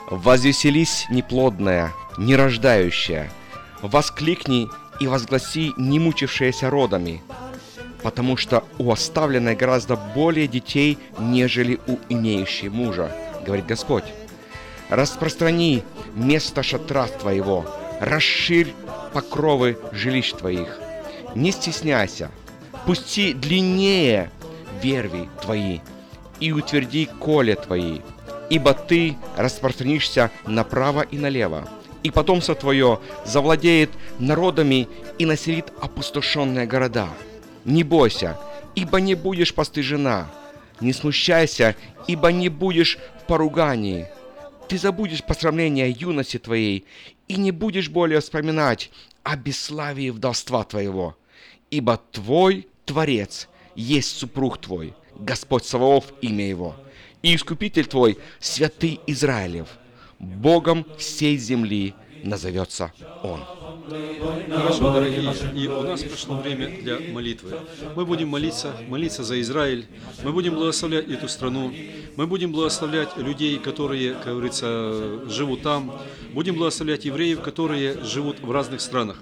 «Возвеселись неплодная, нерождающая, воскликни и возгласи не мучившиеся родами, потому что у оставленной гораздо более детей, нежели у имеющей мужа, говорит Господь. Распространи место шатра твоего, расширь покровы жилищ твоих. Не стесняйся, пусти длиннее верви твои и утверди коле твои, ибо ты распространишься направо и налево, и потомство твое завладеет народами и населит опустошенные города. Не бойся, ибо не будешь постыжена. Не смущайся, ибо не будешь в поругании. Ты забудешь посрамление юности твоей и не будешь более вспоминать о бесславии вдовства твоего. Ибо твой Творец есть супруг твой, Господь Саваоф имя его, и Искупитель твой, святый Израилев. Богом всей земли назовется Он. Хорошо, дорогие, и у нас пришло время для молитвы. Мы будем молиться, молиться за Израиль, мы будем благословлять эту страну, мы будем благословлять людей, которые, как говорится, живут там, будем благословлять евреев, которые живут в разных странах.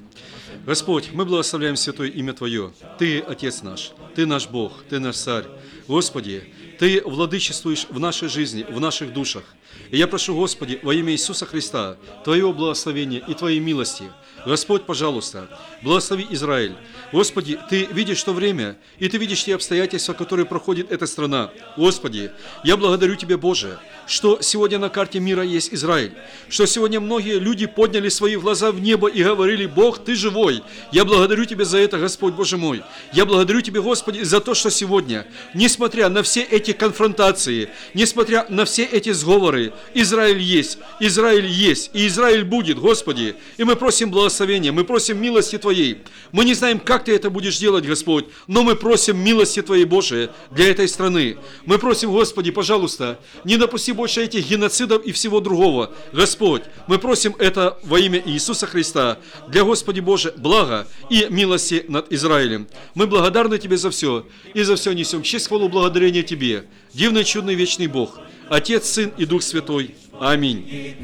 Господь, мы благословляем святое имя Твое. Ты, Отец наш, Ты наш Бог, Ты наш Царь. Господи, Ты владычествуешь в нашей жизни, в наших душах. И я прошу, Господи, во имя Иисуса Христа, Твоего благословения и Твоей милости, Господь, пожалуйста, благослови Израиль. Господи, Ты видишь то время, и Ты видишь те обстоятельства, которые проходит эта страна. Господи, я благодарю Тебя, Боже, что сегодня на карте мира есть Израиль, что сегодня многие люди подняли свои глаза в небо и говорили, Бог, Ты живой. Я благодарю Тебя за это, Господь Боже мой. Я благодарю Тебя, Господи, за то, что сегодня, несмотря на все эти конфронтации, несмотря на все эти сговоры, Израиль есть, Израиль есть, и Израиль будет, Господи. И мы просим благословения, мы просим милости Твоей. Мы не знаем, как Ты это будешь делать, Господь, но мы просим милости Твоей, Божие, для этой страны. Мы просим, Господи, пожалуйста, не допусти больше этих геноцидов и всего другого. Господь, мы просим это во имя Иисуса Христа, для Господи Боже, блага и милости над Израилем. Мы благодарны Тебе за все, и за все несем честь, хвалу, благодарение Тебе, дивный, чудный, вечный Бог, Отец, Сын и Дух Святой. Аминь.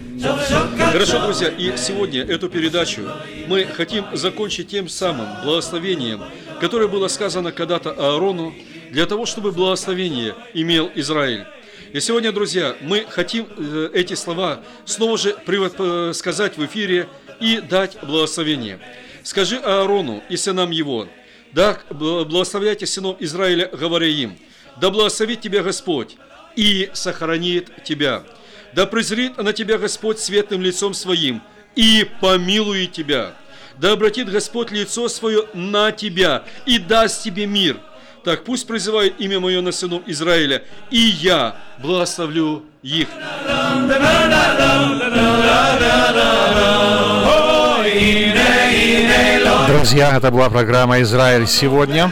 Хорошо, друзья, и сегодня эту передачу мы хотим закончить тем самым благословением, которое было сказано когда-то Аарону, для того, чтобы благословение имел Израиль. И сегодня, друзья, мы хотим э, эти слова снова же э, сказать в эфире и дать благословение. Скажи Аарону и сынам его, да благословляйте сынов Израиля, говоря им, да благословит тебя Господь и сохранит тебя. Да презрит на тебя Господь светлым лицом своим и помилует тебя. Да обратит Господь лицо свое на тебя и даст тебе мир. Так пусть призывает имя мое на сынов Израиля, и я благословлю их. Друзья, это была программа «Израиль сегодня».